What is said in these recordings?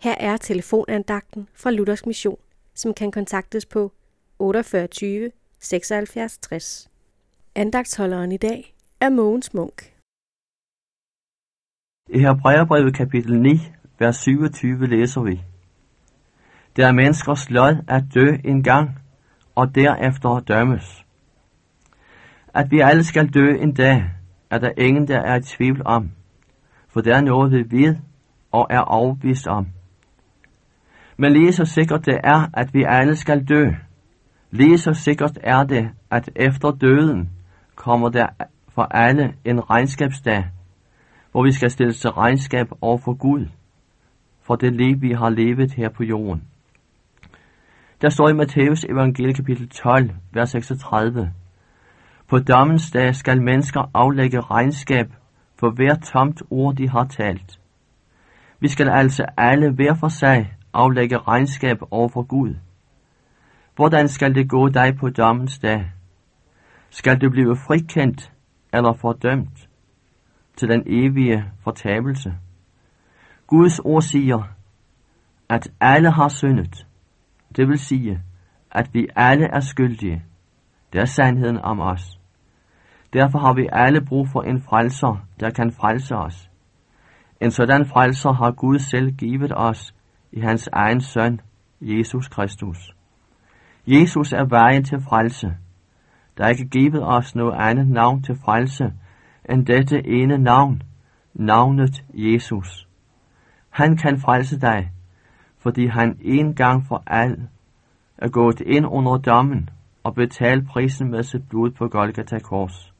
Her er telefonandagten fra Luthers Mission, som kan kontaktes på 48 76 60. Andagtsholderen i dag er Mogens Munk. I Hebræerbrevet kapitel 9, vers 27 læser vi. Det er menneskers lod at dø en gang, og derefter dømmes. At vi alle skal dø en dag, er der ingen, der er i tvivl om, for det er noget, vi ved og er overbevist om. Men lige så sikkert det er, at vi alle skal dø, lige så sikkert er det, at efter døden kommer der for alle en regnskabsdag, hvor vi skal stille til regnskab over for Gud, for det liv, vi har levet her på jorden. Der står i Matthæus evangelie kapitel 12, vers 36. På dommens dag skal mennesker aflægge regnskab for hver tomt ord, de har talt. Vi skal altså alle hver for sig aflægge regnskab over for Gud. Hvordan skal det gå dig på dommens dag? Skal du blive frikendt eller fordømt til den evige fortabelse? Guds ord siger, at alle har syndet. Det vil sige, at vi alle er skyldige. Det er sandheden om os. Derfor har vi alle brug for en frelser, der kan frelse os. En sådan frelser har Gud selv givet os i hans egen søn, Jesus Kristus. Jesus er vejen til frelse. Der er ikke givet os noget andet navn til frelse end dette ene navn, navnet Jesus. Han kan frelse dig, fordi han en gang for al er gået ind under dommen og betalt prisen med sit blod på Golgata kors.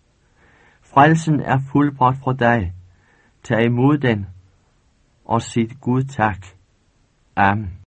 Frelsen er fuldbragt for dig. Tag imod den og sig Gud tak. an